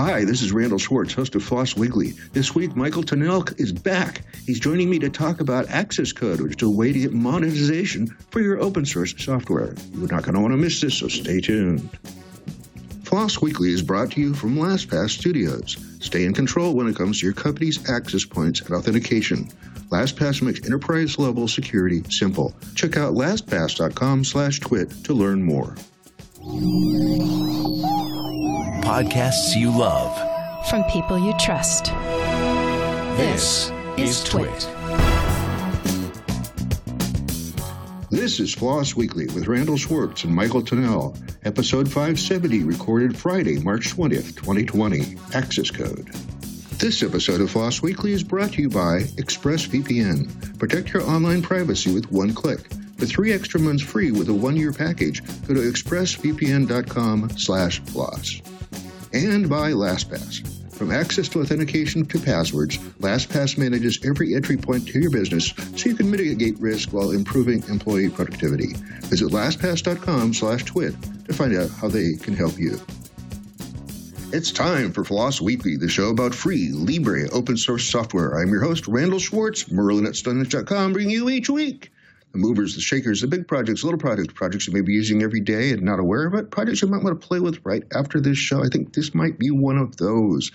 Hi, this is Randal Schwartz, host of Floss Weekly. This week, Michael Tunnell is back. He's joining me to talk about xs:code, which is a way to get monetization for your open source software. You're not going to want to miss this, so stay tuned. Floss Weekly is brought to you from LastPass Studios. Stay in control when it comes to your company's access points and authentication. LastPass makes enterprise-level security simple. Check out lastpass.com slash twit to learn more. Podcasts you love. From people you trust. This, is Twit. This is Floss Weekly with Randal Schwartz and Michael Tunnell, episode 570, recorded Friday, March 20th, 2020. xs:code. This episode of Floss Weekly is brought to you by ExpressVPN. Protect your online privacy with one click. For three extra months free with a one-year package, go to expressvpn.com slash floss. And by LastPass. From access to authentication to passwords, LastPass manages every entry point to your business so you can mitigate risk while improving employee productivity. Visit lastpass.com slash twit to find out how they can help you. It's time for Floss Weekly, the show about free, Libre, open source software. I'm your host, Randal Schwartz, merlyn at bringing you each week the movers, the shakers, the big projects, little projects, projects you may be using every day and not aware of it, projects you might want to play with right after this show. I think this might be one of those.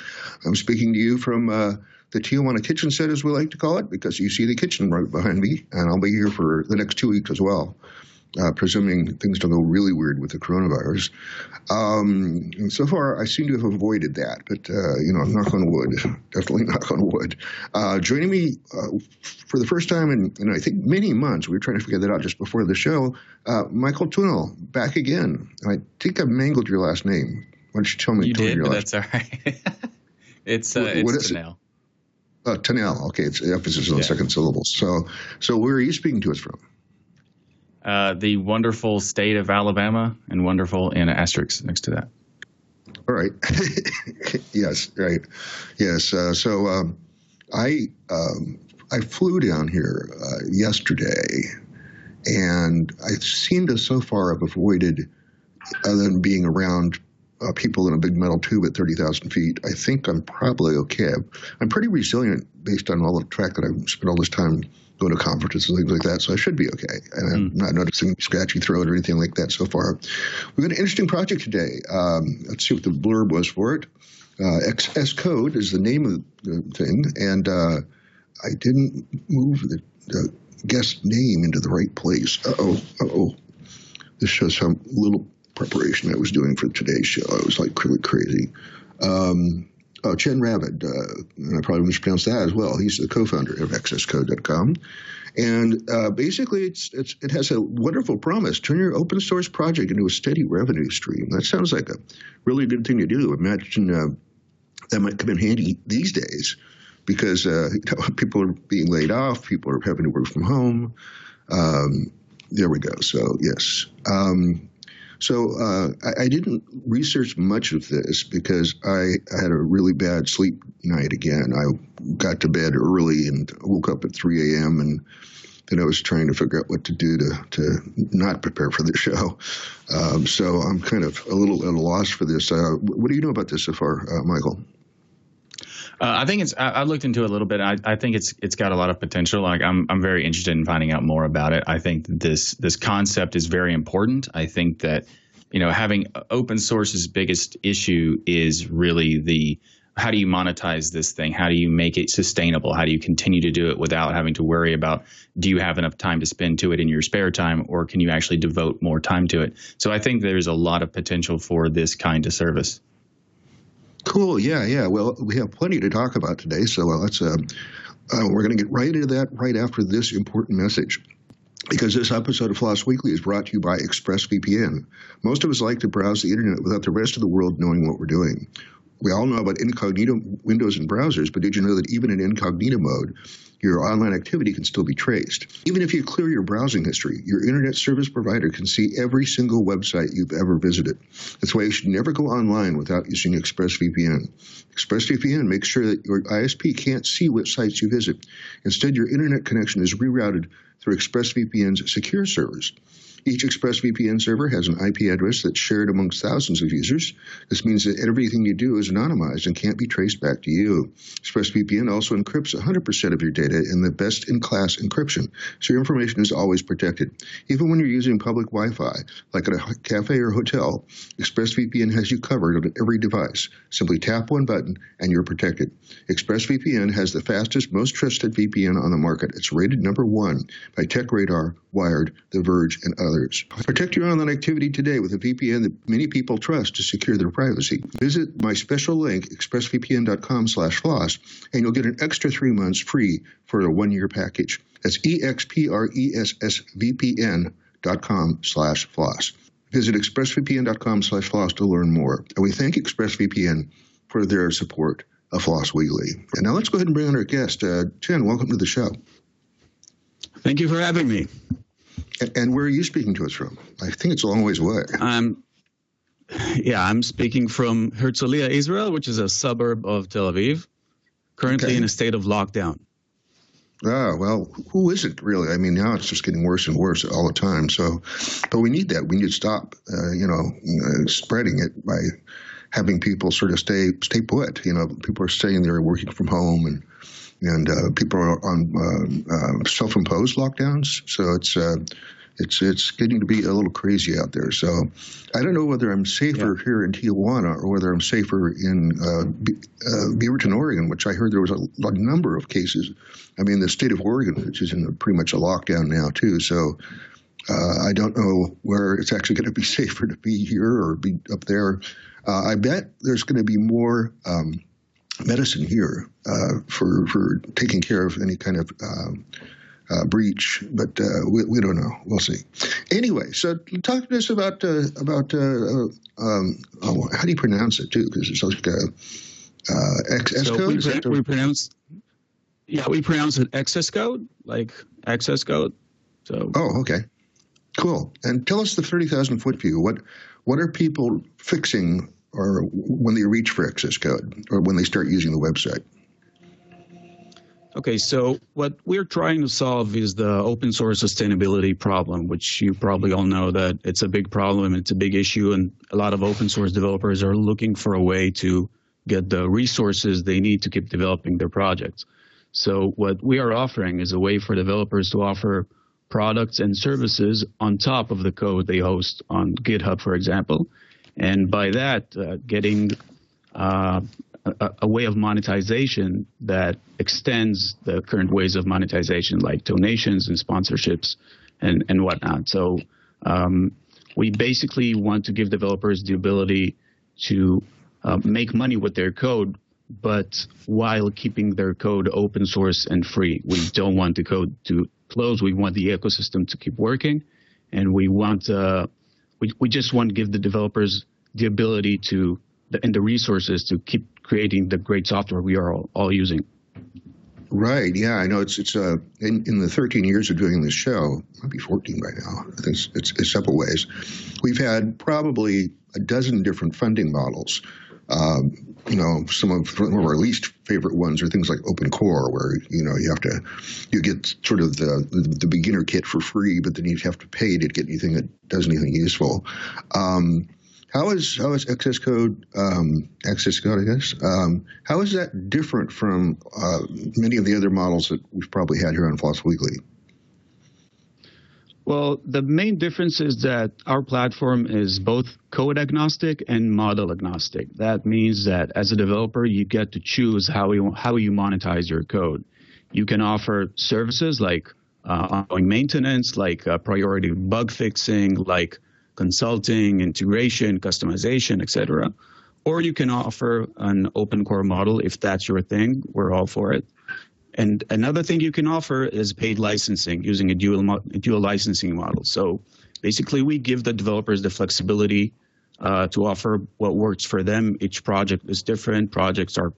I'm speaking to you from uh, the Tijuana kitchen set, as we like to call it, because you see the kitchen right behind me, and I'll be here for the next two weeks as well uh, presuming things don't go really weird with the coronavirus. Um, so far, I seem to have avoided that, but uh, you know, knock on wood, definitely knock on wood. Uh, joining me uh, for the first time in, in, I think many months, we were trying to figure that out just before the show. Uh, Michael Tunnell, back again. I think I mangled your last name. Why don't you tell me? You did, but that's all right. it's uh, what, it's what is Tunnell. It? Uh, Tunnell. Okay, it's emphasis on Yeah. the second syllable. So, so where are you speaking to us from? Uh, the wonderful state of Alabama, and wonderful in an asterisk next to that. All right. yes, right. Yes. Uh, so um, I um, I flew down here uh, yesterday, and I seem to so far have avoided, other than being around uh, people in a big metal tube at thirty thousand feet. I think I'm probably okay. I'm pretty resilient based on all the track that I've spent all this time going to conferences and things like that. So I should be okay. And I'm not noticing scratchy throat or anything like that so far. We've got an interesting project today. Um, let's see what the blurb was for it. Uh, XS Code is the name of the thing, and uh, I didn't move the, the guest name into the right place. Uh oh, uh oh. This shows some little preparation I was doing for today's show. I was like really crazy. Um, oh, Chen Ravid, uh, I probably mispronounced that as well. He's the co-founder of xscode.com. And uh, basically, it's, it's, it has a wonderful promise. Turn your open source project into a steady revenue stream. That sounds like a really good thing to do. Imagine uh, that might come in handy these days because uh, people are being laid off, people are having to work from home. Um, there we go. So, yes. Um, so uh, I, I didn't research much of this because I, had a really bad sleep night again. I got to bed early and woke up at 3 a.m. and then I was trying to figure out what to do to, to not prepare for the show. Um, so I'm kind of a little at a loss for this. Uh, what do you know about this so far, uh, Michael? Uh, I think it's. I, I looked into it a little bit. I, I think it's it's got a lot of potential. Like I'm I'm very interested in finding out more about it. I think this this concept is very important. I think that you know having open source's biggest issue is really the how do you monetize this thing? How do you make it sustainable? How do you continue to do it without having to worry about do you have enough time to spend to it in your spare time or can you actually devote more time to it? So I think there's a lot of potential for this kind of service. Cool. Yeah, yeah. Well, we have plenty to talk about today, so uh, let's. Uh, uh, we're going to get right into that right after this important message. Because this episode of Floss Weekly is brought to you by ExpressVPN. Most of us like to browse the internet without the rest of the world knowing what we're doing. We all know about incognito windows and browsers, but did you know that even in incognito mode, your online activity can still be traced? Even if you clear your browsing history, your internet service provider can see every single website you've ever visited. That's why you should never go online without using ExpressVPN. ExpressVPN makes sure that your ISP can't see what sites you visit. Instead, your internet connection is rerouted through ExpressVPN's secure servers. Each ExpressVPN server has an IP address that's shared amongst thousands of users. This means that everything you do is anonymized and can't be traced back to you. ExpressVPN also encrypts 100% of your data in the best in class encryption, so your information is always protected. Even when you're using public Wi Fi, like at a cafe or hotel, ExpressVPN has you covered on every device. Simply tap one button and you're protected. ExpressVPN has the fastest, most trusted VPN on the market. It's rated number one by TechRadar, Wired, The Verge, and others. Protect your online activity today with a VPN that many people trust to secure their privacy. Visit my special link, expressvpn.com slash floss, and you'll get an extra three months free for a one-year package. That's E-X-P-R-E-S-S-V-P-N dot com slash floss. Visit expressvpn.com slash floss to learn more. And we thank ExpressVPN for their support of Floss Weekly. And now let's go ahead and bring on our guest. Uh, Chen, welcome to the show. Thank you for having me. And, and where are you speaking to us from? I think it's a long ways away. I'm, yeah, I'm speaking from Herzliya, Israel, which is a suburb of Tel Aviv, currently Okay. in a state of lockdown. Ah, well, who is it really? I mean, now it's just getting worse and worse all the time. So, but we need that. We need to stop, uh, you know, uh, spreading it by having people sort of stay stay put. You know, people are staying there working from home, and and uh, people are on uh, uh, self-imposed lockdowns. So it's uh, it's it's getting to be a little crazy out there. So I don't know whether I'm safer here in Tijuana or whether I'm safer in uh, Be- uh, Beaverton, Oregon, which I heard there was a, a number of cases. I mean, the state of Oregon, which is in a, pretty much a lockdown now too. So uh, I don't know where it's actually going to be safer to be here or be up there. Uh, I bet there's going to be more um, medicine here uh, for for taking care of any kind of um, uh, breach, but uh, we, we don't know. We'll see. Anyway, so talk to us about uh, about uh, uh, um, oh, how do you pronounce it too? Because it's like a uh, XS So code. we, we pronounce, yeah, we pronounce it access code, like access code. So Oh, okay. Cool. And tell us the 30,000 foot view. What what are people fixing or when they reach for xs:code or when they start using the website? Okay, so what we're trying to solve is the open source sustainability problem, which you probably all know that it's a big problem, it's a big issue, and a lot of open source developers are looking for a way to get the resources they need to keep developing their projects. So what we are offering is a way for developers to offer products and services on top of the code they host on GitHub, for example, and by that, uh, getting uh, a, a way of monetization that extends the current ways of monetization, like donations and sponsorships and, and whatnot. So um, we basically want to give developers the ability to uh, make money with their code, but while keeping their code open source and free. We don't want the code to close. We want the ecosystem to keep working, and we want uh, we we just want to give the developers the ability to and the resources to keep creating the great software we are all, all using. Right. Yeah, I know. It's it's uh, in, in the 13 years of doing this show, maybe 14 by now. I think it's, it's, it's several ways. We've had probably a dozen different funding models. Um, you know, some of, some of our least favorite ones are things like Open Core, where you know you have to you get sort of the the beginner kit for free, but then you have to pay to get anything that does anything useful. Um, how is how is xs:code um, xs:code? I guess um, how is that different from uh, many of the other models that we've probably had here on Floss Weekly? Well, the main difference is that our platform is both code agnostic and model agnostic. That means that as a developer, you get to choose how you how you monetize your code. You can offer services like uh, ongoing maintenance, like uh, priority bug fixing, like consulting, integration, customization, etc. Or you can offer an open core model if that's your thing. We're all for it. And another thing you can offer is paid licensing using a dual dual licensing model. So basically, we give the developers the flexibility uh, to offer what works for them. Each project is different. Projects are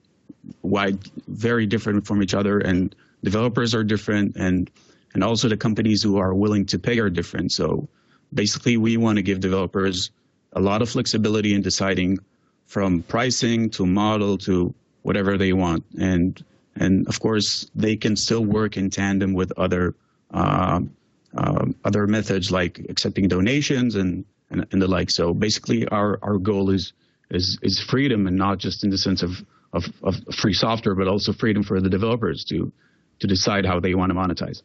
wide, very different from each other, and developers are different, and and also the companies who are willing to pay are different. So basically, we want to give developers a lot of flexibility in deciding from pricing to model to whatever they want, and and of course they can still work in tandem with other uh, um, other methods like accepting donations and, and, and the like. So basically, our, our goal is is is freedom, and not just in the sense of, of, of free software, but also freedom for the developers to to decide how they want to monetize.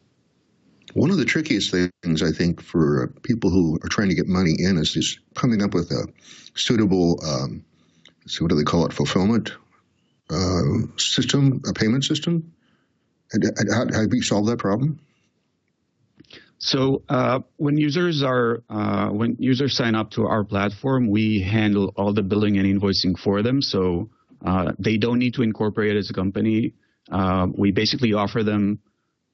One of the trickiest things I think for people who are trying to get money in is just coming up with a suitable, um, so what do they call it, fulfillment uh, system, a payment system. And how, have you solved that problem? So uh, when users are uh, when users sign up to our platform, we handle all the billing and invoicing for them. So uh, they don't need to incorporate as a company. Uh, we basically offer them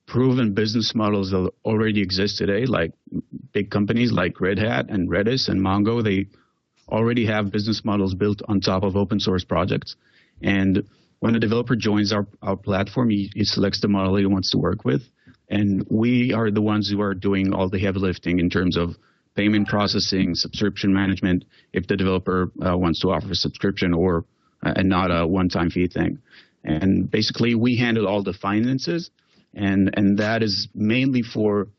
proven business models that already exist today, like big companies like Red Hat and Redis and Mongo. They already have business models built on top of open source projects. And when a developer joins our, our platform, he, he selects the model he wants to work with. And we are the ones who are doing all the heavy lifting in terms of payment processing, subscription management, if the developer uh, wants to offer a subscription or uh, and not a one-time fee thing. And basically, we handle all the finances, and and that is mainly for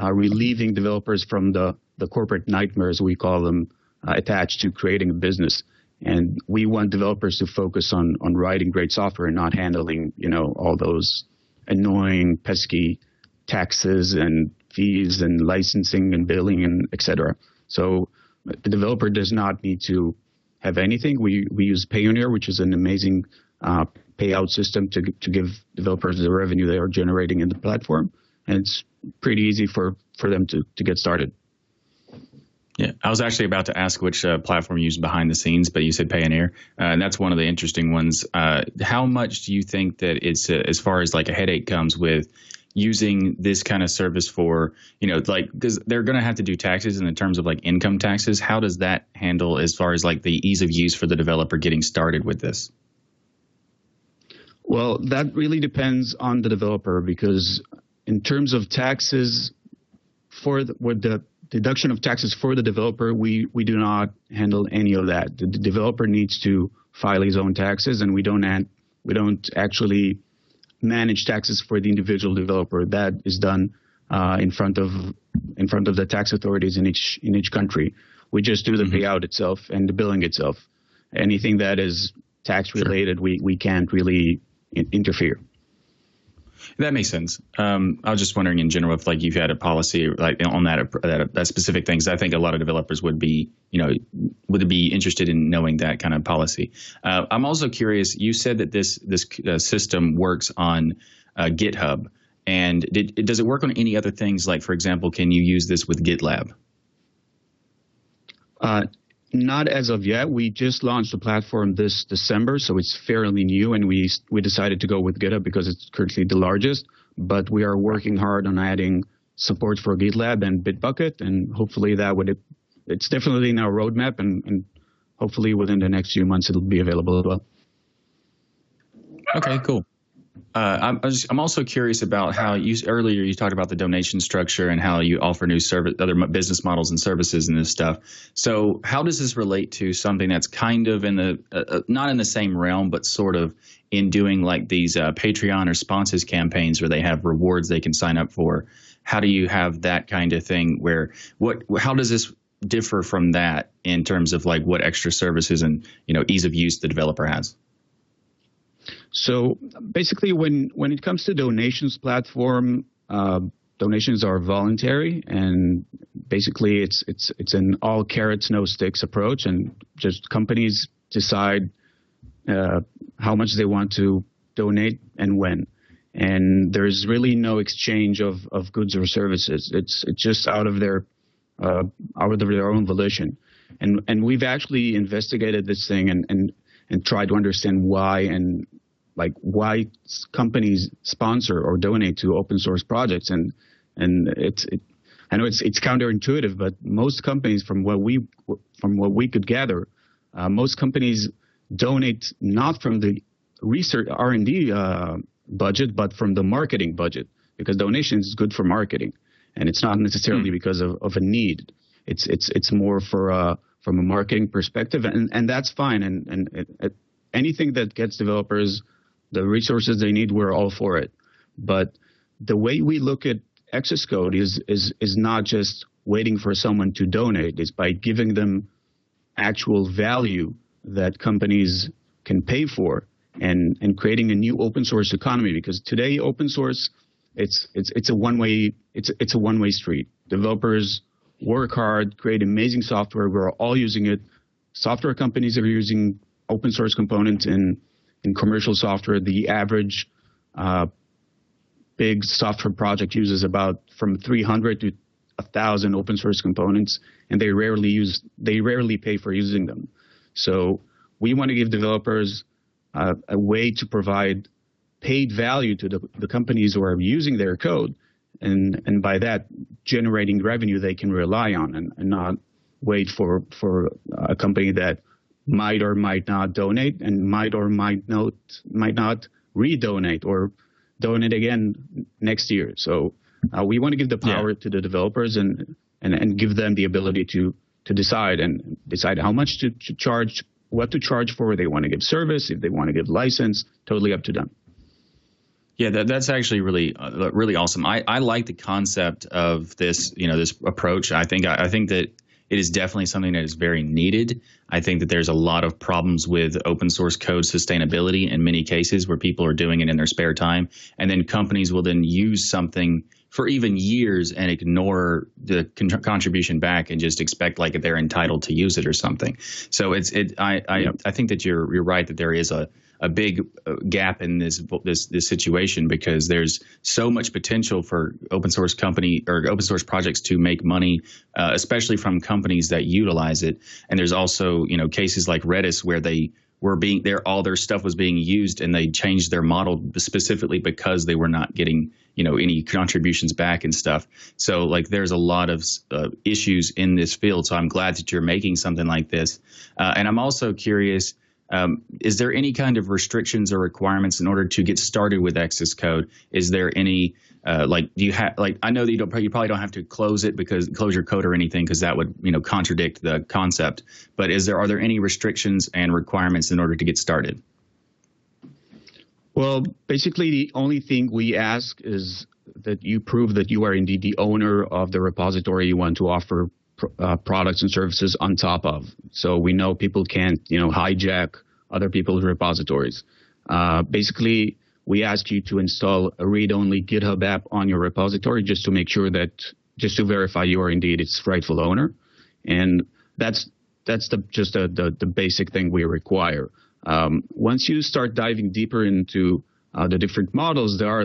uh, relieving developers from the the corporate nightmares we call them uh, attached to creating a business. And we want developers to focus on on writing great software and not handling you know all those annoying pesky taxes and fees and licensing and billing and etc. So the developer does not need to have anything. We we use Payoneer, which is an amazing uh, payout system to to give developers the revenue they are generating in the platform, and it's pretty easy for for them to to get started. Yeah, I was actually about to ask which uh, platform you use behind the scenes, but you said Payoneer, uh, and that's one of the interesting ones. Uh, how much do you think that it's uh, as far as like a headache comes with using this kind of service for you know like because they're going to have to do taxes in the terms of like income taxes how does that handle as far as like the ease of use for the developer getting started with this well that really depends on the developer because in terms of taxes for the, with the deduction of taxes for the developer we we do not handle any of that the, the developer needs to file his own taxes and we don't we don't actually manage taxes for the individual developer. That is done uh, in front of in front of the tax authorities in each in each country. We just do the mm-hmm. payout itself and the billing itself. Anything that is tax related, sure. we we can't really in- interfere. That makes sense. Um, I was just wondering in general if like you've had a policy like on that that, that specific things. I think a lot of developers would be you know would be interested in knowing that kind of policy. Uh, I'm also curious. You said that this this uh, system works on uh, GitHub, and did, does it work on any other things? Like for example, can you use this with GitLab? Not as of yet. We just launched the platform this December, so it's fairly new, and we we decided to go with GitHub because it's currently the largest. But we are working hard on adding support for GitLab and Bitbucket, and hopefully that would it's definitely in our roadmap, and, and hopefully within the next few months it'll be available as well. Okay, cool. Uh, I'm, I'm also curious about how you earlier you talked about the donation structure and how you offer new service, other business models and services and this stuff. So, how does this relate to something that's kind of in the uh, uh, not in the same realm, but sort of in doing like these uh, Patreon or sponsors campaigns where they have rewards they can sign up for? How do you have that kind of thing? Where what? How does this differ from that in terms of like what extra services and you know ease of use the developer has? So basically, when when it comes to donations platform, uh, donations are voluntary, and basically it's it's it's an all carrots no sticks approach, and just companies decide uh, how much they want to donate and when. And there's really no exchange of, of goods or services. It's it's just out of their uh, out of their own volition. And and we've actually investigated this thing and, and and tried to understand why and like why companies sponsor or donate to open source projects and and it's it, I know it's it's counterintuitive, but most companies, from what we from what we could gather, uh, most companies donate not from the research R and D uh, budget, but from the marketing budget because donations is good for marketing, and it's not necessarily hmm. because of, of a need. It's it's it's more for uh, from a marketing perspective, and and that's fine. And and it, it, anything that gets developers the resources they need, we're all for it. But the way we look at xs:code is is is not just waiting for someone to donate. It's by giving them actual value that companies can pay for and and creating a new open source economy because today open source it's it's it's a one way it's it's a one way street. Developers work hard, create amazing software. We're all using it. Software companies are using open source components in in commercial software. The average uh, big software project uses about from 300 to 1,000 open source components, and they rarely use they rarely pay for using them. So we want to give developers uh, a way to provide paid value to the, the companies who are using their code, and and by that generating revenue they can rely on, and, and not wait for for a company that might or might not donate and might or might not might not redonate or donate again next year. So uh, we want to give the power yeah. to the developers and, and and give them the ability to to decide and decide how much to, to charge, what to charge for. They want to give service, if they want to give license, totally up to them. Yeah, that, that's actually really, uh, really awesome. I, I like the concept of this, you know, this approach. I think, I, I think that it is definitely something that is very needed. I think that there's a lot of problems with open source code sustainability in many cases where people are doing it in their spare time. And then companies will then use something for even years and ignore the con- contribution back and just expect like they're entitled to use it or something. So it's it. I I. I think that you're you're right that there is a a big uh, gap in this this this situation because there's so much potential for open source company or open source projects to make money, uh, especially from companies that utilize it. And there's also you know cases like Redis where they were being there all their stuff was being used and they changed their model specifically because they were not getting you know any contributions back and stuff. So like there's a lot of uh, issues in this field. So i'm glad that you're making something like this. Uh, and i'm also curious um, is there any kind of restrictions or requirements in order to get started with xs:code? Is there any uh, like do you have like I know that you don't you probably don't have to close it because close your code or anything because that would you know contradict the concept. But is there are there any restrictions and requirements in order to get started? Well, basically, the only thing we ask is that you prove that you are indeed the owner of the repository you want to offer uh, products and services on top of. So we know people can't, you know, hijack other people's repositories. Uh, basically, we ask you to install a read-only GitHub app on your repository just to make sure that, just to verify you are indeed its rightful owner. And that's that's the just the, the, the basic thing we require. Um, once you start diving deeper into uh, the different models, there are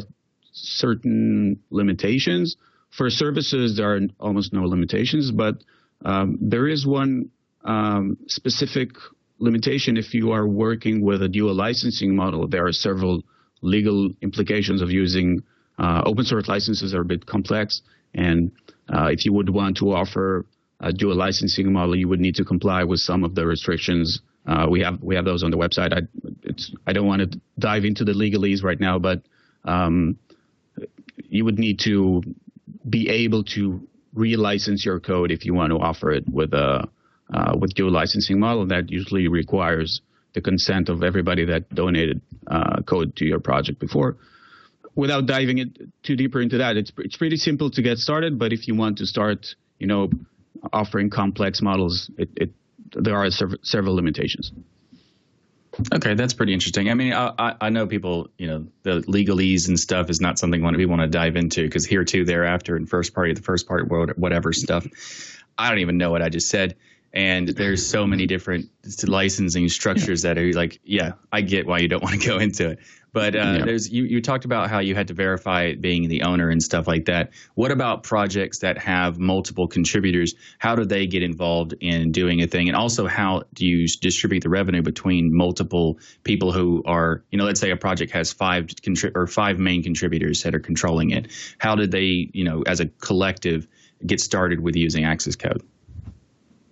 certain limitations for services, there are almost no limitations, but um, there is one um, specific limitation if you are working with a dual licensing model. There are several legal implications of using uh, open source licenses are a bit complex, and uh, if you would want to offer a dual licensing model, you would need to comply with some of the restrictions. Uh, we have we have those on the website. I, I don't want to dive into the legalese right now, but um, you would need to be able to relicense your code if you want to offer it with a uh, with dual licensing model. That usually requires the consent of everybody that donated uh, code to your project before. Without diving it too deeper into that, it's it's pretty simple to get started. But if you want to start, you know, offering complex models, it, it there are several limitations. Okay, that's pretty interesting. I mean, I, I know people, you know, the legalese and stuff is not something we want to dive into because here, too, thereafter, and first party, the first part, world, whatever stuff. I don't even know what I just said. And there's so many different licensing structures that are like, yeah, I get why you don't want to go into it. But uh, yeah. there's you, you talked about how you had to verify being the owner and stuff like that. What about projects that have multiple contributors? How do they get involved in doing a thing? And also, how do you distribute the revenue between multiple people who are, you know, let's say a project has five contri- or five main contributors that are controlling it. How did they, you know, as a collective, get started with using xs:code?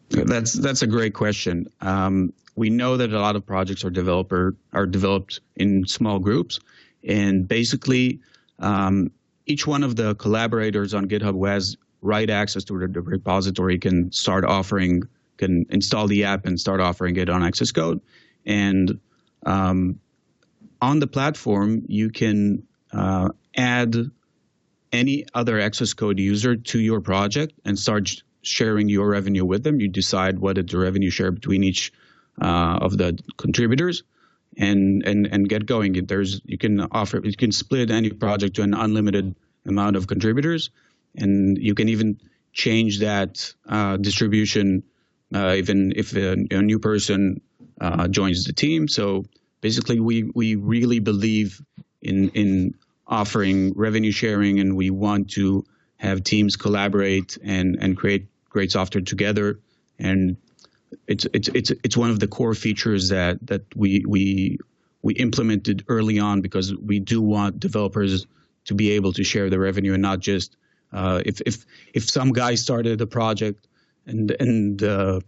That's that's a great question. Um, we know that a lot of projects are developer are developed in small groups, and basically, um, each one of the collaborators on GitHub who has right access to the repository can start offering can install the app and start offering it on xs:code, and um, on the platform you can uh, add any other xs:code user to your project and start sharing your revenue with them. You decide what is the revenue share between each uh, of the contributors, and and and get going. There's you can offer you can split any project to an unlimited amount of contributors, and you can even change that uh, distribution uh, even if a, a new person uh, joins the team. So basically, we we really believe in in offering revenue sharing, and we want to have teams collaborate and and create great software together. And it's it's it's it's one of the core features that that we we we implemented early on because we do want developers to be able to share the revenue and not just uh, if if if some guy started a project and and uh,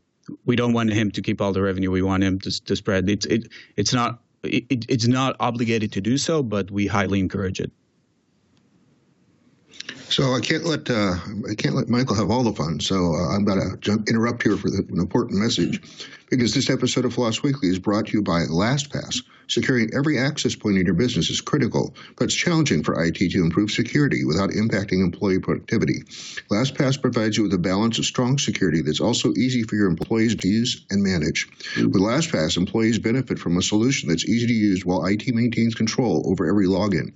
we don't want him to keep all the revenue. We want him to, to spread. It's it it's not it, it's not obligated to do so, but we highly encourage it. So I can't let uh, I can't let Michael have all the fun. So uh, I'm going to interrupt here for the, an important message, because this episode of Floss Weekly is brought to you by LastPass. Securing every access point in your business is critical, but it's challenging for IT to improve security without impacting employee productivity. LastPass provides you with a balance of strong security that's also easy for your employees to use and manage. With LastPass, employees benefit from a solution that's easy to use while IT maintains control over every login.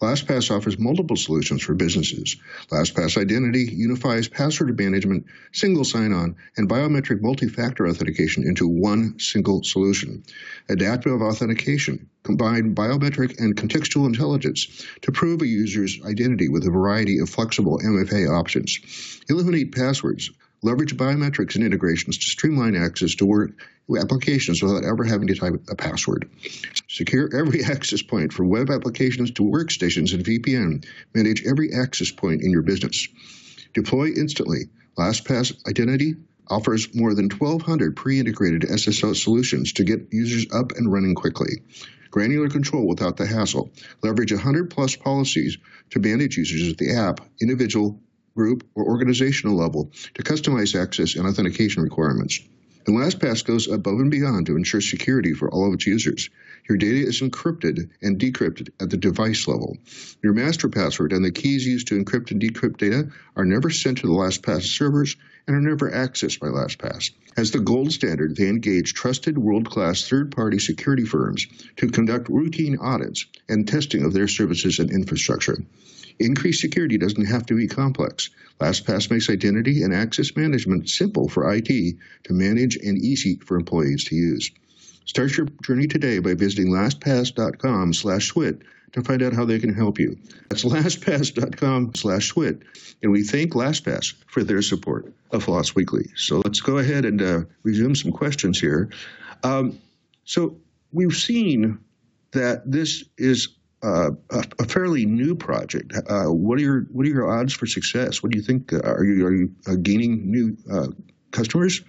LastPass offers multiple solutions for businesses. LastPass Identity unifies password management, single sign-on, and biometric multi-factor authentication into one single solution. Adaptive authentication combine biometric and contextual intelligence to prove a user's identity with a variety of flexible MFA options. Eliminate passwords leverage biometrics and integrations to streamline access to work applications without ever having to type a password. Secure every access point from web applications to workstations and VPN. Manage every access point in your business. Deploy instantly. LastPass Identity offers more than 1,200 pre-integrated SSO solutions to get users up and running quickly. Granular control without the hassle. Leverage 100 plus policies to manage users at the app, individual, group, or organizational level to customize access and authentication requirements. And LastPass goes above and beyond to ensure security for all of its users. Your data is encrypted and decrypted at the device level. Your master password and the keys used to encrypt and decrypt data are never sent to the LastPass servers and are never accessed by LastPass. As the gold standard, they engage trusted world class third party security firms to conduct routine audits and testing of their services and infrastructure. Increased security doesn't have to be complex. LastPass makes identity and access management simple for IT to manage and easy for employees to use. Start your journey today by visiting lastpass.com slash twit to find out how they can help you. That's lastpass.com slash twit. And we thank LastPass for their support of Floss Weekly. So let's go ahead and uh, resume some questions here. Um, so we've seen that this is uh, a, a, fairly new project. Uh, what are your what are your odds for success? What do you think? Uh, are you are you uh, gaining new uh, customers?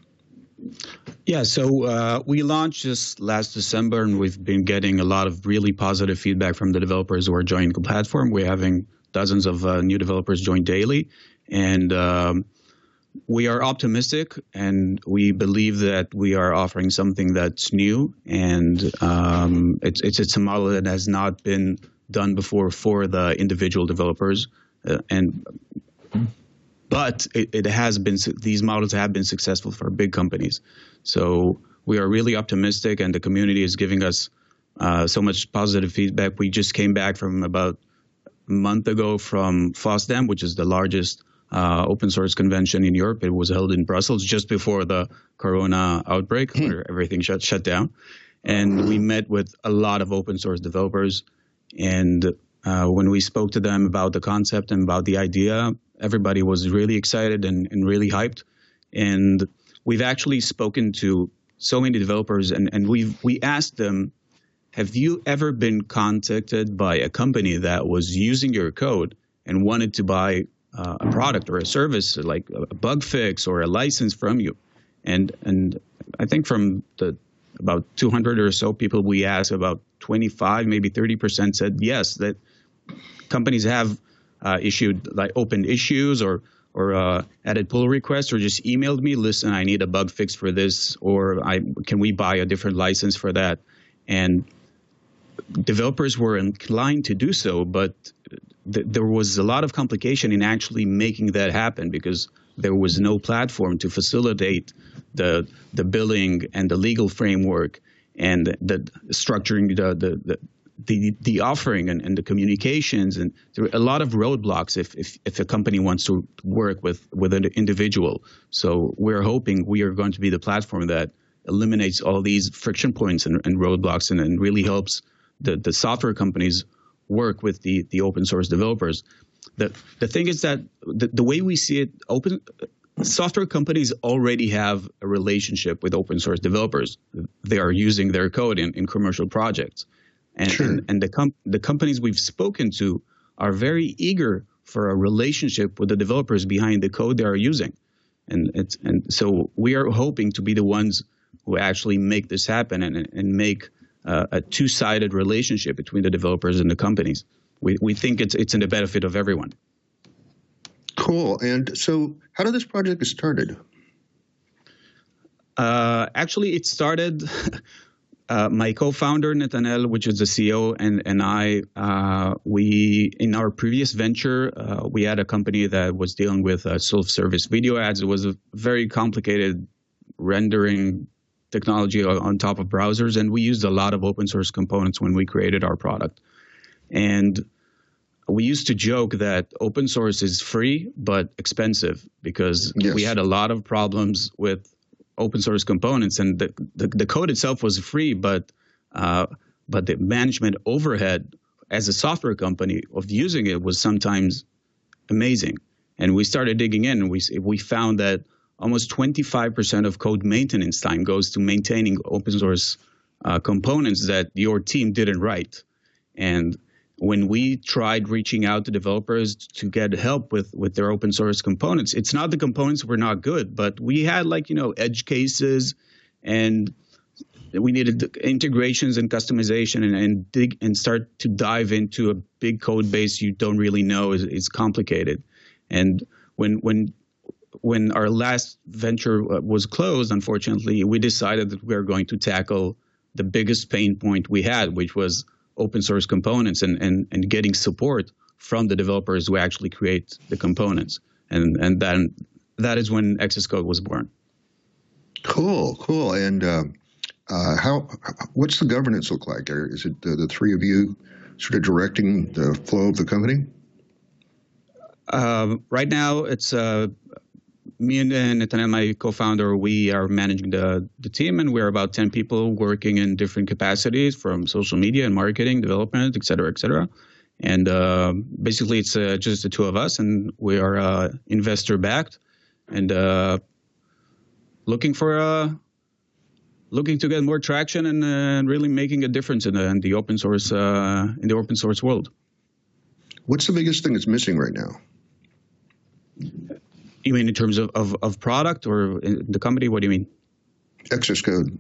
Yeah, so uh, we launched this last December, and we've been getting a lot of really positive feedback from the developers who are joining the platform. We're having dozens of new developers join daily, and um, we are optimistic and we believe that we are offering something that's new and um, it's, it's, it's a model that has not been done before for the individual developers uh, and but it, it, has been these models have been successful for big companies so we are really optimistic and the community is giving us uh, so much positive feedback we just came back from about a month ago from FOSDEM which is the largest uh, open source convention in Europe. It was held in Brussels just before the Corona outbreak, hmm. where everything shut shut down. And we met with a lot of open source developers. And uh, when we spoke to them about the concept and about the idea, everybody was really excited and, and really hyped. And we've actually spoken to so many developers, and, and we've we asked them, have you ever been contacted by a company that was using your code and wanted to buy uh, a product or a service like a bug fix or a license from you and and i think from the about 200 or so people we asked about 25 maybe 30% said yes that companies have uh, issued like open issues or or uh, added pull requests or just emailed me listen i need a bug fix for this or i can we buy a different license for that? And developers were inclined to do so but th- there was a lot of complication in actually making that happen because there was no platform to facilitate the the billing and the legal framework and the structuring the the, the the, the offering and, and the communications and there are a lot of roadblocks if, if, if a company wants to work with with an individual. So we're hoping we are going to be the platform that eliminates all these friction points and, and roadblocks and, and really helps the, the software companies work with the, the open source developers. The, the thing is that the, the way we see it, open software companies already have a relationship with open source developers. They are using their code in, in commercial projects. And, sure. and, and, the, com- the companies we've spoken to are very eager for a relationship with the developers behind the code they are using. And, it's, and so we are hoping to be the ones who actually make this happen and, and make uh, a two-sided relationship between the developers and the companies. We, we think it's, it's in the benefit of everyone. Cool. And so, how did this project get started? Uh, actually, it started. Uh, my co-founder Netanel, which is the CEO, and and I, uh, we in our previous venture, uh, we had a company that was dealing with uh, self-service video ads. It was a very complicated rendering technology on top of browsers, and we used a lot of open source components when we created our product. And we used to joke that open source is free but expensive because yes. we had a lot of problems with open source components, and the the, the code itself was free, but uh, but the management overhead as a software company of using it was sometimes amazing. And we started digging in, and we we found that almost 25% of code maintenance time goes to maintaining open source uh, components that your team didn't write. And when we tried reaching out to developers to get help with with their open source components it's not the components were not good but we had like you know edge cases and we needed integrations and customization and, and dig and start to dive into a big code base you don't really know is, is complicated. And when when when our last venture uh, was closed unfortunately we decided that we were going to tackle the biggest pain point we had which was open source components and, and, and getting support from the developers who actually create the components. And, and then that is when XS Code was born. Cool, cool. And uh, uh, how? What's the governance look like? Is it the, the, three of you sort of directing the flow of the company? Uh, right now, it's uh, me and Netanel, my co-founder, we are managing the, the team, and we're about 10 people working in different capacities from social media and marketing, development, et cetera, et cetera. And uh, basically, it's uh, just the two of us, and we are uh, investor backed, and uh, looking for uh, looking to get more traction and uh, really making a difference in the, in the open source in the open source world. What's the biggest thing that's missing right now? You mean in terms of, of, of product or the company? What do you mean? XS code.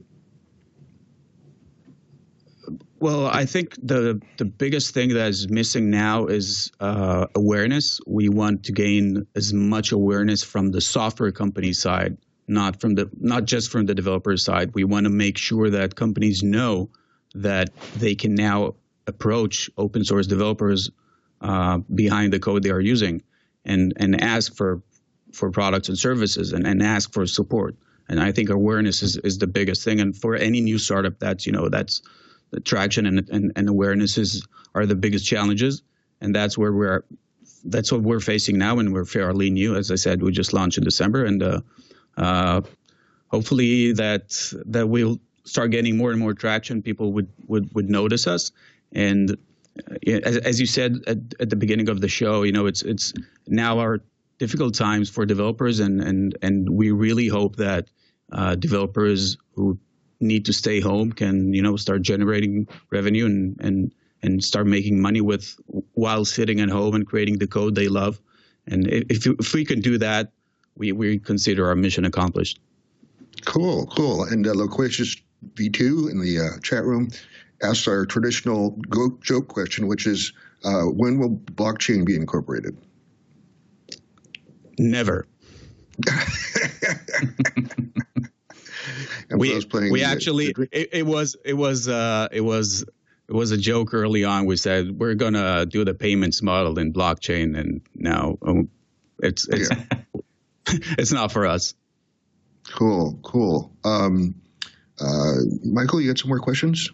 Well, I think the the biggest thing that is missing now is uh, awareness. We want to gain as much awareness from the software company side, not from the not just from the developer side. We want to make sure that companies know that they can now approach open source developers uh, behind the code they are using and and ask for for products and services and, and ask for support. And I think awareness is, is the biggest thing. And for any new startup, that's you know that's the traction and, and, and awareness is are the biggest challenges. And that's where we're that's what we're facing now, and we're fairly new. As I said, we just launched in December, and uh, uh, hopefully that that we'll start getting more and more traction. People would would would notice us, and uh, as, as you said at, at the beginning of the show, you know, it's it's now our difficult times for developers, and and and we really hope that uh, developers who need to stay home can you know start generating revenue and and and start making money with while sitting at home and creating the code they love. And if if we can do that, we we consider our mission accomplished. Cool, cool. And uh, Loquacious V2 in the uh, chat room asks our traditional joke question, which is, uh, when will blockchain be incorporated? Never. we we actually it, it, was it was uh, it was it was a joke early on. We said we're gonna do the payments model in blockchain, and now um, it's it's yeah. it's not for us. Cool, cool. Um, uh, Michael, you got some more questions?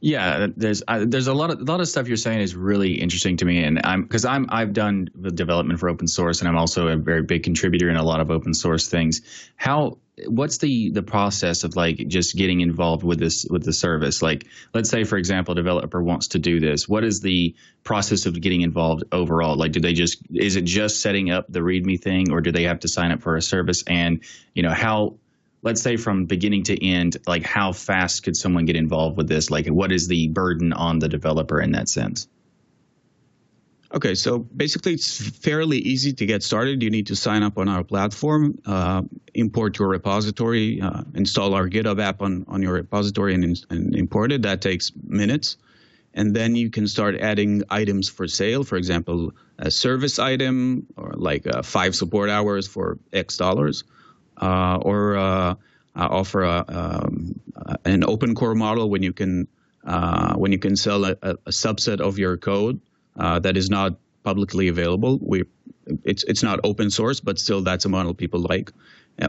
Yeah, there's uh, there's a lot of a lot of stuff you're saying is really interesting to me, and I'm because I'm I've done the development for open source, and I'm also a very big contributor in a lot of open source things. How what's the the process of like just getting involved with this with the service? Like, let's say for example, a developer wants to do this. What is the process of getting involved overall? Like, do they just is it just setting up the README thing, or do they have to sign up for a service? And you know how let's say from beginning to end, like how fast could someone get involved with this? Like, what is the burden on the developer in that sense? Okay, so basically, it's fairly easy to get started. You need to sign up on our platform, uh, import your repository, uh, install our GitHub app on, on your repository, and, and import it. That takes minutes. And then you can start adding items for sale. For example, a service item or like uh, five support hours for X dollars. Uh, or uh, uh, offer a, um, an open core model when you can when you can sell a, a, subset of your code that is not publicly available. We it's it's not open source, but still that's a model people like.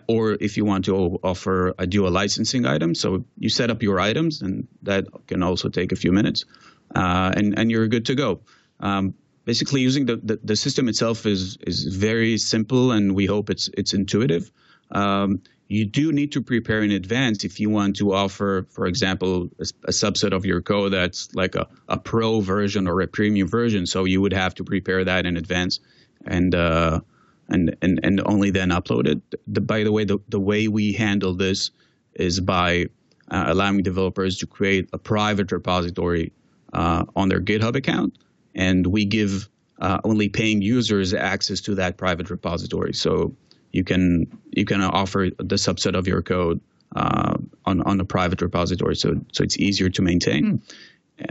Or if you want to offer a dual licensing item, so you set up your items, and that can also take a few minutes, uh, and and you're good to go. Um, basically, using the, the, the system itself is is very simple, and we hope it's it's intuitive. Um, you do need to prepare in advance if you want to offer, for example, a, a, subset of your code that's like a, a pro version or a premium version. So you would have to prepare that in advance and uh, and, and and only then upload it. The, by the way, the, the way we handle this is by uh, allowing developers to create a private repository uh, on their GitHub account, and we give uh, only paying users access to that private repository. So you can you can offer the subset of your code uh, on on a private repository, so so it's easier to maintain. Mm.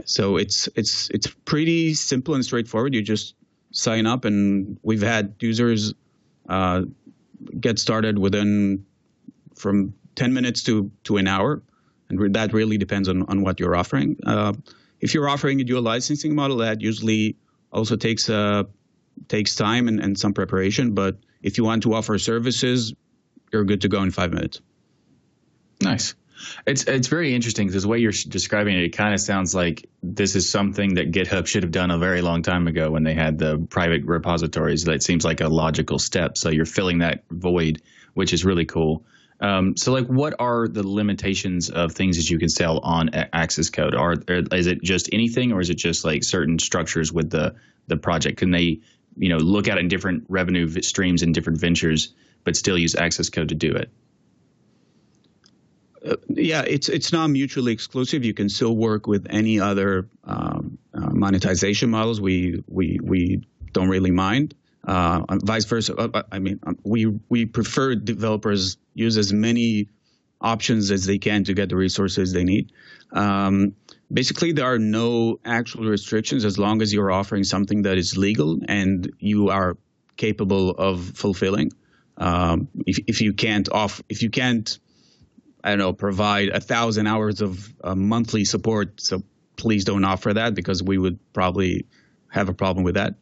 So it's it's it's pretty simple and straightforward. You just sign up, and we've had users uh, get started within from 10 minutes to to an hour, and that really depends on on what you're offering. Uh, if you're offering a dual licensing model, that usually also takes uh, takes time and, and some preparation, but if you want to offer services, you're good to go in five minutes. Nice. It's it's very interesting because the way you're describing it, it kind of sounds like this is something that GitHub should have done a very long time ago when they had the private repositories. That seems like a logical step. So you're filling that void, which is really cool. Um, so, like, what are the limitations of things that you can sell on xs:code? Are, is it just anything, or is it just like certain structures with the the project? Can they you know look at in different revenue streams and different ventures, but still use xs:code to do it. Uh, yeah, it's it's not mutually exclusive. You can still work with any other um, uh, monetization models. We we we don't really mind. Uh, vice versa. Uh, uh, I mean, um, we we prefer developers use as many options as they can to get the resources they need. Um, basically there are no actual restrictions as long as you're offering something that is legal and you are capable of fulfilling. Um, if, if you can't off, if you can't, I don't know, provide a thousand hours of uh, monthly support, so please don't offer that because we would probably have a problem with that.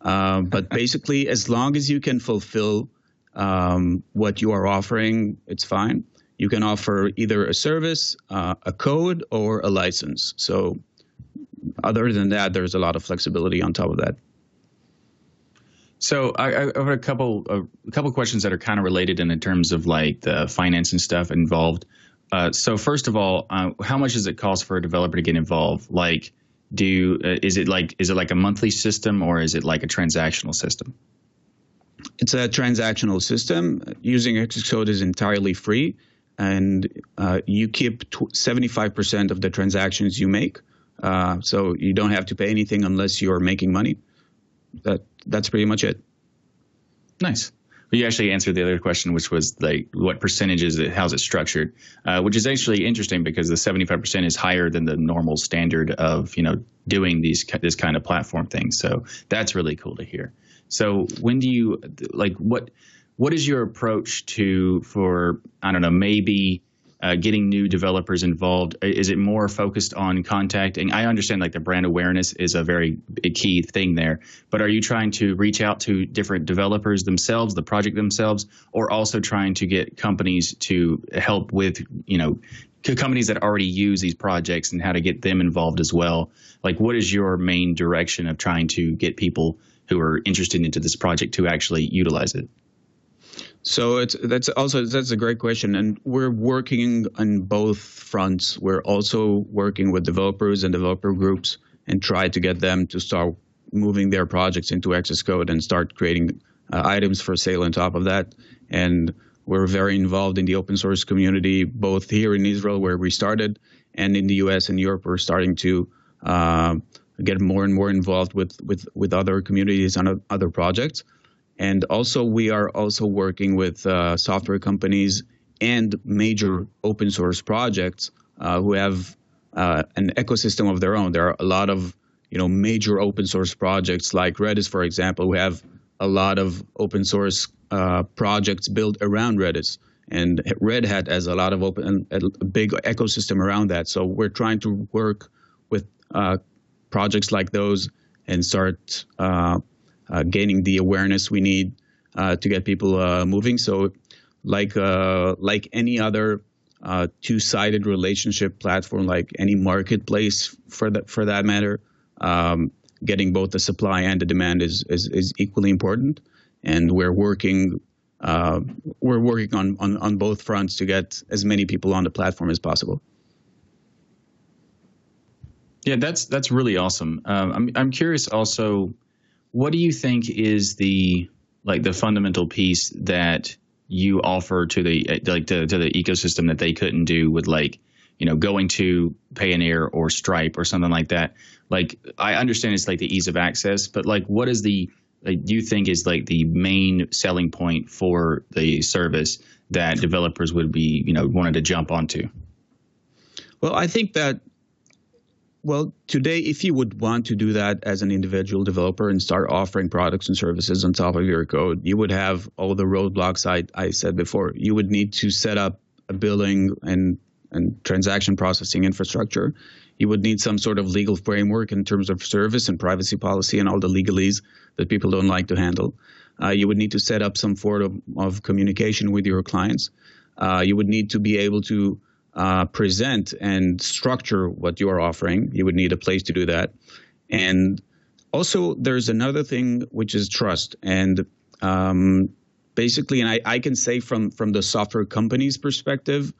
Um, but basically, as long as you can fulfill um, what you are offering, it's fine you can offer either a service, uh, a code, or a license. So, other than that, there's a lot of flexibility on top of that. So I, I have a couple a couple questions that are kind of related in, in terms of like the finance and stuff involved. Uh, so first of all, uh, how much does it cost for a developer to get involved? Like, do uh, is it like is it like a monthly system or is it like a transactional system? It's a transactional system. Using xs:code is entirely free and uh, you keep 75% of the transactions you make. Uh, so you don't have to pay anything unless you're making money. That that's pretty much it. Nice. You actually answered the other question, which was like what percentage is it? How's it structured? Uh, which is actually interesting because the 75% is higher than the normal standard of you know doing these this kind of platform thing. So that's really cool to hear. So when do you like what? What is your approach to for I don't know maybe uh, getting new developers involved? Is it more focused on contacting? I understand like the brand awareness is a very a key thing there, but are you trying to reach out to different developers themselves, the project themselves, or also trying to get companies to help with, you know, companies that already use these projects and how to get them involved as well? Like, what is your main direction of trying to get people who are interested into this project to actually utilize it? So it's that's also that's a great question, and we're working on both fronts. We're also working with developers and developer groups and try to get them to start moving their projects into xs:code and start creating uh, items for sale on top of that. And we're very involved in the open source community, both here in Israel where we started, and in the U.S. and Europe. We're starting to uh, get more and more involved with with with other communities and other projects. And also, we are also working with uh, software companies and major open source projects uh, who have uh, an ecosystem of their own. There are a lot of you know major open source projects like Redis, for example, who have a lot of open source uh, projects built around Redis. And Red Hat has a lot of open, a big ecosystem around that. So we're trying to work with uh, projects like those and start uh, gaining the awareness we need uh, to get people uh, moving. So, like like any other two-sided relationship platform, like any marketplace for that for that matter, um, getting both the supply and the demand is is, is equally important. And we're working uh, we're working on, on, on both fronts to get as many people on the platform as possible. Yeah, that's that's really awesome. Um, I'm I'm curious also what do you think is the like the fundamental piece that you offer to the like to, to the ecosystem that they couldn't do with like you know going to Payoneer or Stripe or something like that? Like I understand it's like the ease of access, but like what is the like, do you think is like the main selling point for the service that developers would be you know wanted to jump onto? Well, I think that well, today, if you would want to do that as an individual developer and start offering products and services on top of your code, you would have all the roadblocks I, I said before. You would need to set up a billing and, and transaction processing infrastructure. You would need some sort of legal framework in terms of service and privacy policy and all the legalese that people don't like to handle. Uh, you would need to set up some form of, of communication with your clients. Uh, you would need to be able to uh, present and structure what you are offering. You would need a place to do that. And also, there's another thing which is trust. And um, basically, and I, I can say from from the software company's perspective,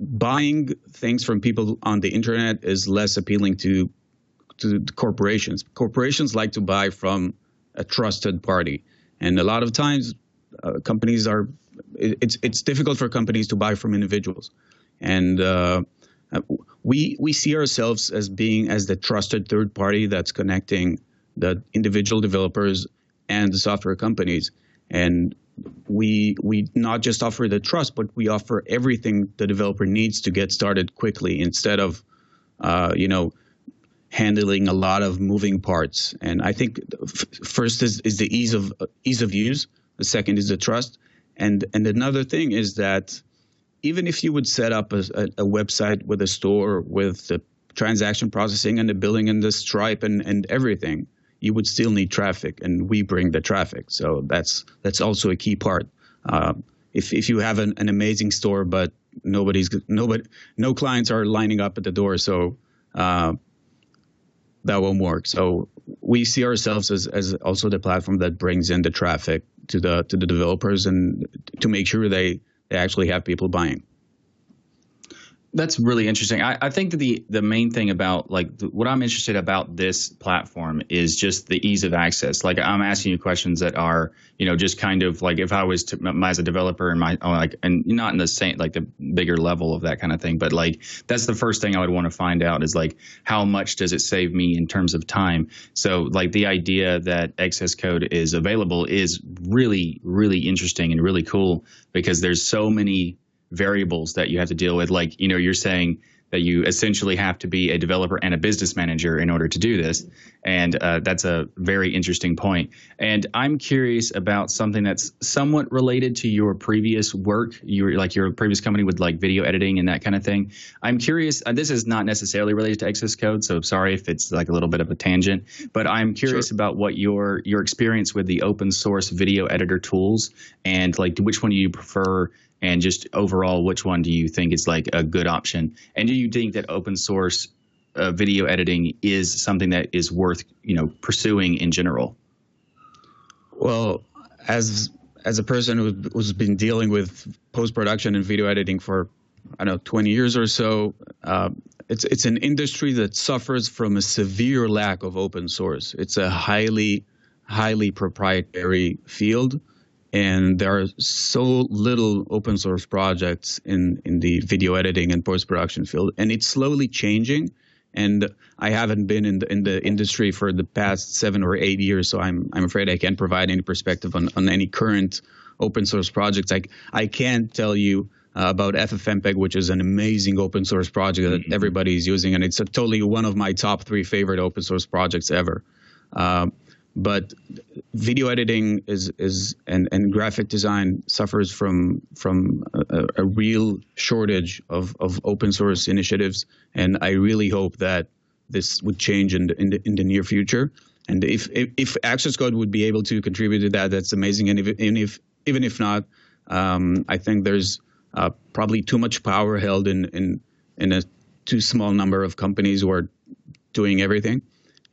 buying things from people on the internet is less appealing to to corporations. Corporations like to buy from a trusted party, and a lot of times, uh, companies are. It's it's difficult for companies to buy from individuals and uh, we we see ourselves as being as the trusted third party that's connecting the individual developers and the software companies. And we we not just offer the trust but we offer everything the developer needs to get started quickly instead of uh, you know handling a lot of moving parts. And i think f- first is, is the ease of uh, ease of use. The second is the trust. And and another thing is that even if you would set up a, a, a website with a store with the transaction processing and the billing and the Stripe and, and everything, you would still need traffic, and we bring the traffic. So that's that's also a key part. Uh, if if you have an, an amazing store, but nobody's nobody no clients are lining up at the door, so uh, that won't work. So we see ourselves as as also the platform that brings in the traffic to the to the developers and to make sure they they actually have people buying. That's really interesting. I, I think that the the main thing about like the, what I'm interested about this platform is just the ease of access. Like I'm asking you questions that are you know just kind of like if I was to, my, as a developer and my oh, like and not in the same like the bigger level of that kind of thing, but like that's the first thing I would want to find out is like how much does it save me in terms of time. So like the idea that xs:code is available is really really interesting and really cool because there's so many variables that you have to deal with. Like, you know, you're saying that you essentially have to be a developer and a business manager in order to do this. And uh, that's a very interesting point. And I'm curious about something that's somewhat related to your previous work. You were like your previous company with like video editing and that kind of thing. I'm curious. Uh, this is not necessarily related to xs:code, so sorry if it's like a little bit of a tangent. But I'm curious sure. about what your your experience with the open source video editor tools and like which one do you prefer and just overall, which one do you think is like a good option? And do you think that open source uh, video editing is something that is worth you know pursuing in general? Well, as as a person who, who's been dealing with post production and video editing for I don't know 20 years or so, uh, it's it's an industry that suffers from a severe lack of open source. It's a highly highly proprietary field and there are so little open source projects in in the video editing and post production field, and it's slowly changing. And I haven't been in the in the industry for the past seven or eight years, so I'm I'm afraid I can't provide any perspective on on any current open source projects. I I can't tell you. Uh, about FFmpeg, which is an amazing open source project that mm-hmm. everybody is using, and it's a, totally one of my top three favorite open source projects ever. Uh, but video editing is is and, and graphic design suffers from from a, a, real shortage of, of open source initiatives. And I really hope that this would change in the, in the, in the near future. And if, if, if xs:code would be able to contribute to that that's amazing. And if, and if even if not um, I think there's uh, probably too much power held in in in a too small number of companies who are doing everything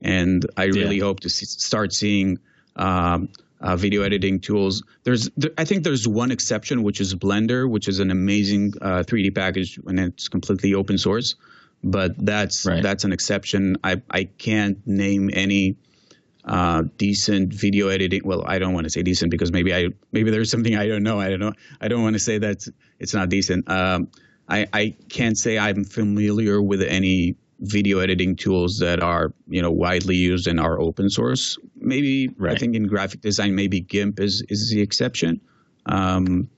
and I really yeah. hope to see, start seeing um, uh, video editing tools. There's, there, I think there's one exception, which is Blender, which is an amazing uh, 3D package and it's completely open source. But that's right. that's an exception. I I can't name any uh, decent video editing. Well, I don't want to say decent because maybe I maybe there's something I don't know. I don't know. I don't want to say that it's not decent. Um, I I can't say I'm familiar with any video editing tools that are you know widely used and are open source. Maybe right. I think in graphic design, maybe GIMP is is the exception. Um,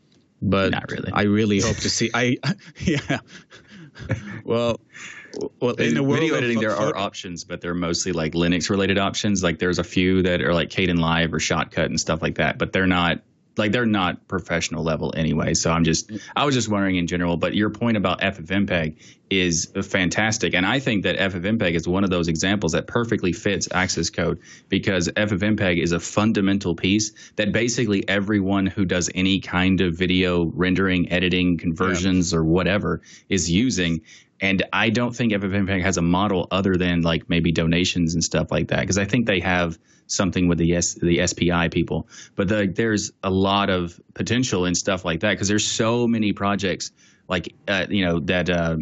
but Not really. I really hope to see. I yeah. well, well, in the world video editing, of, there are options, but they're mostly like Linux related options. Like there's a few that are like Kdenlive or Shotcut and stuff like that, but they're not like they're not professional level anyway. So I'm just I was just wondering in general. But your point about FFmpeg is fantastic, and I think that FFmpeg is one of those examples that perfectly fits xs:code because FFmpeg is a fundamental piece that basically everyone who does any kind of video rendering, editing, conversions, yeah. or whatever is using. And I don't think FFmpeg has a model other than like maybe donations and stuff like that because I think they have something with the S, the SPI people. But the, there's a lot of potential in stuff like that because there's so many projects like uh, you know that uh,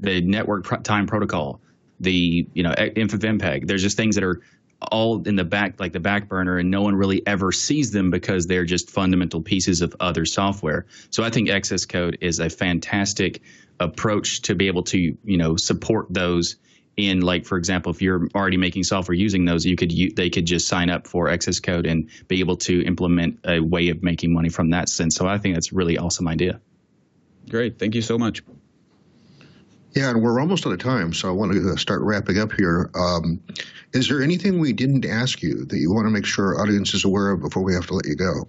the network time protocol, the you know FFmpeg. There's just things that are all in the back like the back burner and no one really ever sees them because they're just fundamental pieces of other software. So i think xs:code is a fantastic approach to be able to you know support those in like for example if you're already making software using those you could you, they could just sign up for xs:code and be able to implement a way of making money from that sense. So i think that's a really awesome idea. Great. Thank you so much yeah and we're almost out of time so i want to start wrapping up here um, is there anything we didn't ask you that you want to make sure our audience is aware of before we have to let you go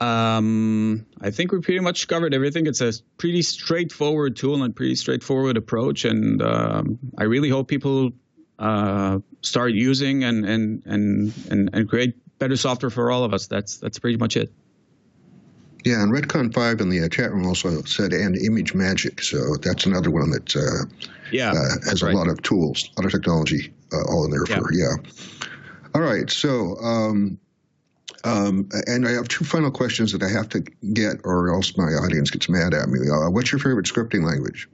um, I think we pretty much covered everything. It's a pretty straightforward tool and pretty straightforward approach, and um, I really hope people uh, start using and, and and and and create better software for all of us. That's that's pretty much it. Yeah, and Redcon Five in the uh, chat room also said and ImageMagick. so that's another one that uh, yeah uh, has a right. lot of tools, a lot of technology uh, all in there yeah. for yeah. All right, so um, um, and I have two final questions that I have to get, or else my audience gets mad at me. Uh, what's your favorite scripting language?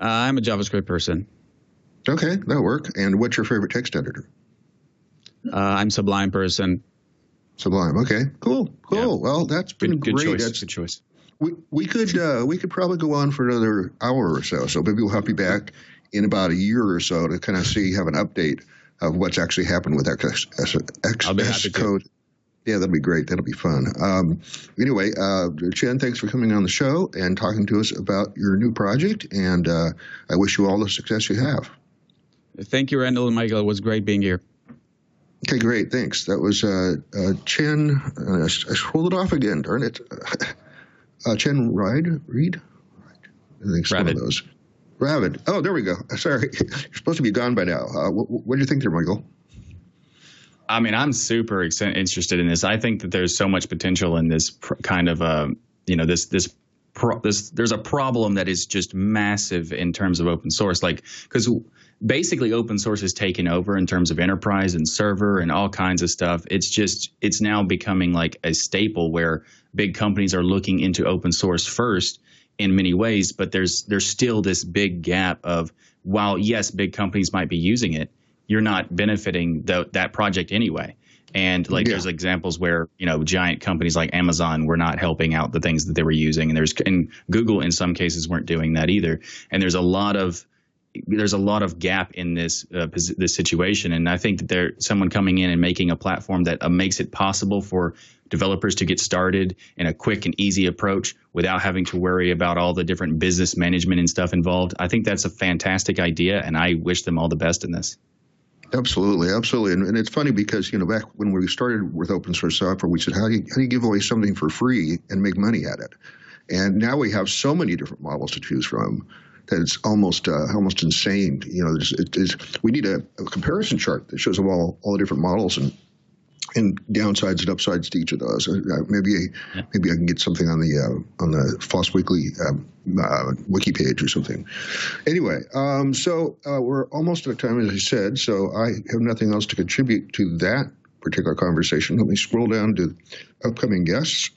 Uh, I'm a JavaScript person. Okay, that'll work. And what's your favorite text editor? Uh, I'm Sublime person. Sublime. Okay, cool, cool. Yeah. Well, that's been good, great. Good choice. That's, good choice. We we could uh, we could probably go on for another hour or so. So maybe we'll have you back in about a year or so to kind of see have an update of what's actually happened with XS, code. Yeah, that'll be great. That'll be fun. Um, anyway, uh, Chen, thanks for coming on the show and talking to us about your new project. And uh, I wish you all the success you have. Thank you, Randal and Michael. It was great being here. Okay, great. Thanks. That was uh, uh, Chen. Uh, I scrolled it off again. Darn it. Uh, Chen Ride Reed. I think some of those. Ravid. Oh, there we go. Sorry, you're supposed to be gone by now. Uh, what, what do you think there, Michael? I mean, I'm super ex- interested in this. I think that there's so much potential in this pr- kind of, uh, you know, this this pro- this. There's a problem that is just massive in terms of open source, like because basically open source has taken over in terms of enterprise and server and all kinds of stuff. It's just it's now becoming like a staple where big companies are looking into open source first in many ways, but there's there's still this big gap of while yes, big companies might be using it, you're not benefiting the, that project anyway. And like yeah. there's examples where you know giant companies like Amazon were not helping out the things that they were using, and there's and Google in some cases weren't doing that either. And there's a lot of there's a lot of gap in this uh, this situation, and I think that there someone coming in and making a platform that uh, makes it possible for developers to get started in a quick and easy approach without having to worry about all the different business management and stuff involved. I think that's a fantastic idea, and I wish them all the best in this. Absolutely, absolutely, and, and, it's funny because you know back when we started with open source software, we said how do you, how do you give away something for free and make money at it? And now we have so many different models to choose from that it's almost uh, almost insane. You know, it, it's, we need a, a, comparison chart that shows all all the different models and and downsides and upsides to each of those. Uh, maybe yeah. maybe I can get something on the uh, on the FLOSS Weekly um, uh, wiki page or something. Anyway, um, so uh, we're almost out of time, as I said. So I have nothing else to contribute to that particular conversation. Let me scroll down to upcoming guests.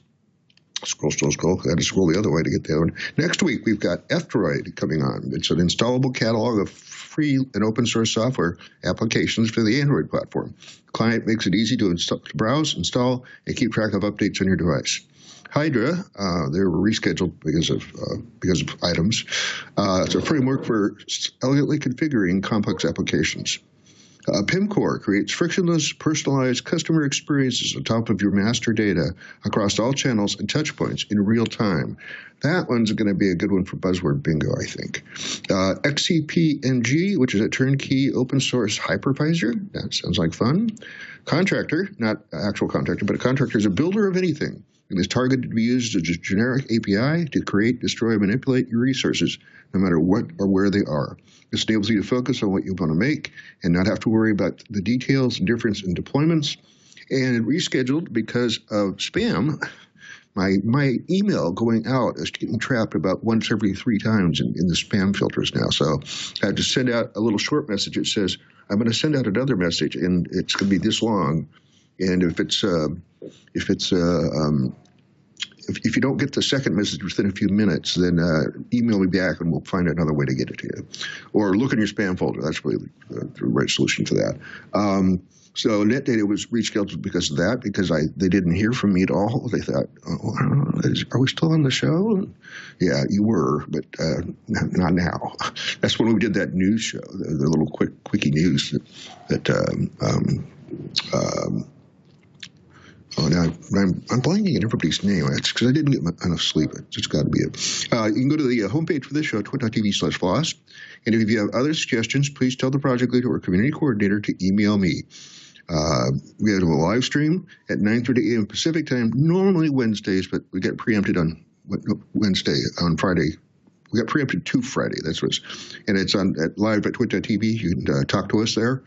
Scroll, scroll, scroll. I got to scroll the other way to get there. Next week, we've got F-Droid coming on. It's an installable catalog of free and open source software applications for the Android platform. The client makes it easy to, install, to browse, install, and keep track of updates on your device. Hydra, uh, they were rescheduled because of uh, because of items. Uh, it's a framework for elegantly configuring complex applications. Uh, PIMCore creates frictionless, personalized customer experiences on top of your master data across all channels and touchpoints in real time. That one's going to be a good one for buzzword bingo, I think. Uh, XCP-ng, which is a turnkey open source hypervisor. That sounds like fun. Contractor, not actual contractor, but a contractor is a builder of anything and is targeted to be used as a generic API to create, destroy, manipulate your resources, no matter what or where they are. This enables you to focus on what you want to make and not have to worry about the details difference in deployments. And rescheduled because of spam. My my email going out is getting trapped about once every three times in, in the spam filters now. So I have to send out a little short message that says, I'm going to send out another message and it's going to be this long. And if it's uh, if it's uh, um, if, if, you don't get the second message within a few minutes, then uh, email me back and we'll find another way to get it to you. Or look in your spam folder. That's really the, the right solution for that. Um, so NetData was rescheduled because of that, because I they didn't hear from me at all. They thought, oh, are we still on the show? Yeah, you were, but uh, not now. That's when we did that news show, the, the little quick quickie news that, that um, um, um Oh, now I'm, I'm blanking on everybody's name. It's because I didn't get enough sleep. It's got to be it. Uh, you can go to the uh, homepage for this show, twit.tv slash floss. And if you have other suggestions, please tell the project leader or community coordinator to email me. Uh, we have a live stream at 9.30 a.m. Pacific time, normally Wednesdays, but we get preempted on Wednesday, on Friday. We got preempted to Friday. That's what's, and it's on at live at twit.tv. You can uh, talk to us there.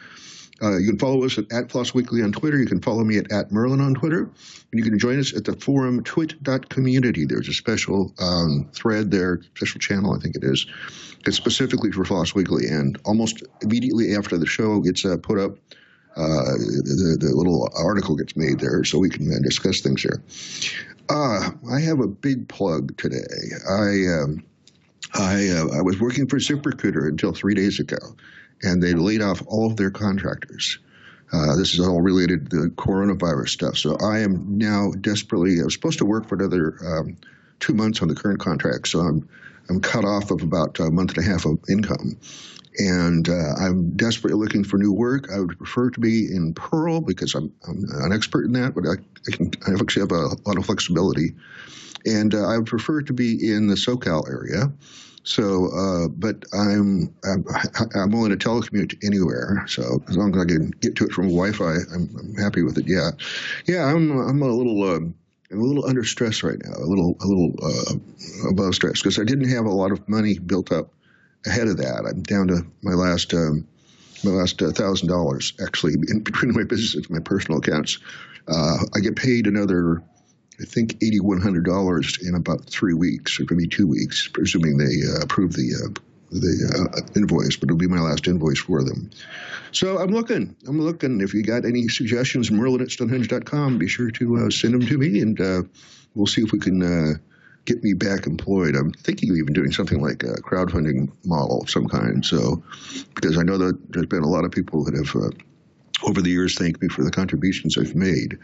Uh, you can follow us at, at Floss Weekly on Twitter. You can follow me at, at merlyn on Twitter. And you can join us at the forum twit.community. There's a special um, thread there, special channel, I think it is. It's specifically for Floss Weekly. And almost immediately after the show gets uh, put up, uh, the, the little article gets made there so we can uh, discuss things here. Uh, I have a big plug today. I, um, I, uh, I was working for ZipRecruiter until three days ago and they laid off all of their contractors. Uh, this is all related to the coronavirus stuff. So I am now desperately. I was supposed to work for another um, two months on the current contract, so I'm I'm cut off of about a month and a half of income. And uh, I'm desperately looking for new work. I would prefer to be in Perl because I'm, I'm an expert in that, but I, I, can, I actually have a lot of flexibility. And uh, I would prefer to be in the SoCal area. So, uh, but I'm, I'm, I'm willing to telecommute anywhere. So as long as I can get to it from Wi-Fi, I'm, I'm happy with it. Yeah, yeah. I'm I'm a little um, I'm a little under stress right now. A little a little uh, above stress because I didn't have a lot of money built up ahead of that. I'm down to my last. Um, my last uh, thousand dollars actually in between my business and my personal accounts. Uh, I get paid another I think $8,100 in about three weeks, or maybe two weeks, presuming they uh, approve the uh, the uh, invoice, but it'll be my last invoice for them. So I'm looking. I'm looking. If you got any suggestions, merlyn at Stonehenge.com, be sure to uh, send them to me, and we'll see if we can get me back employed. I'm thinking of even doing something like a crowdfunding model of some kind. So, because I know that there's been a lot of people that have over the years thanked me for the contributions I've made.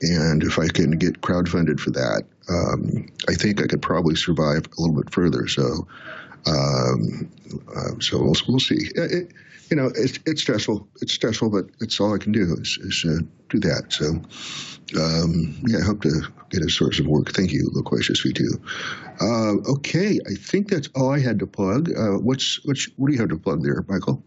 And if I can get crowdfunded for that, um, I think I could probably survive a little bit further. So, um, uh, so we'll, we'll see. It, you know, it's, it's stressful. It's stressful, but it's all I can do is, is uh, do that. So, um, yeah, I hope to get a source of work. Thank you, Loquacious V2. Uh, okay, I think that's all I had to plug. Uh, what's, what's what do you have to plug there, Michael?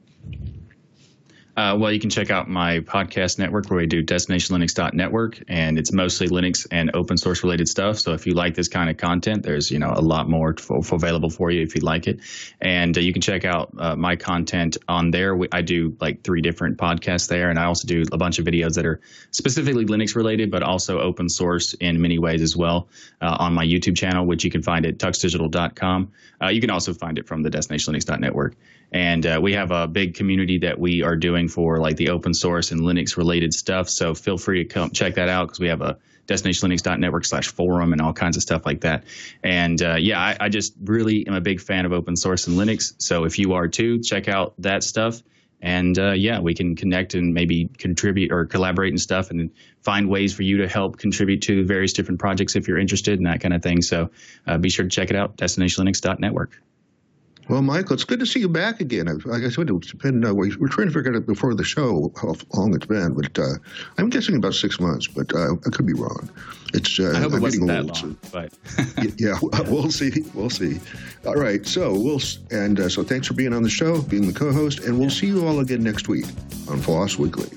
Uh, well, you can check out my podcast network where we do destinationlinux.network, and it's mostly Linux and open source related stuff. So if you like this kind of content, there's you know a lot more for, for available for you if you like it. And uh, you can check out uh, my content on there. We, I do like three different podcasts there, and I also do a bunch of videos that are specifically Linux related, but also open source in many ways as well uh, on my YouTube channel, which you can find at tuxdigital.com. Uh, you can also find it from the destinationlinux.network. And uh, we have a big community that we are doing for like the open source and Linux related stuff. So feel free to come check that out because we have a destinationlinux.network slash forum and all kinds of stuff like that. And uh, yeah, I, I, just really am a big fan of open source and Linux. So if you are too, check out that stuff. And uh, yeah, we can connect and maybe contribute or collaborate and stuff and find ways for you to help contribute to various different projects if you're interested and that kind of thing. So uh, be sure to check it out, destinationlinux.network. Well, Michael, it's good to see you back again. Like I said, it's been, uh, we're trying to figure out before the show how long it's been, but uh, I'm guessing about six months, but uh, I could be wrong. It's uh, I hope I'm it wasn't that old, long, but yeah, we'll see. We'll see. All right, so we'll and uh, so thanks for being on the show, being the co-host, and we'll yeah. see you all again next week on Floss Weekly.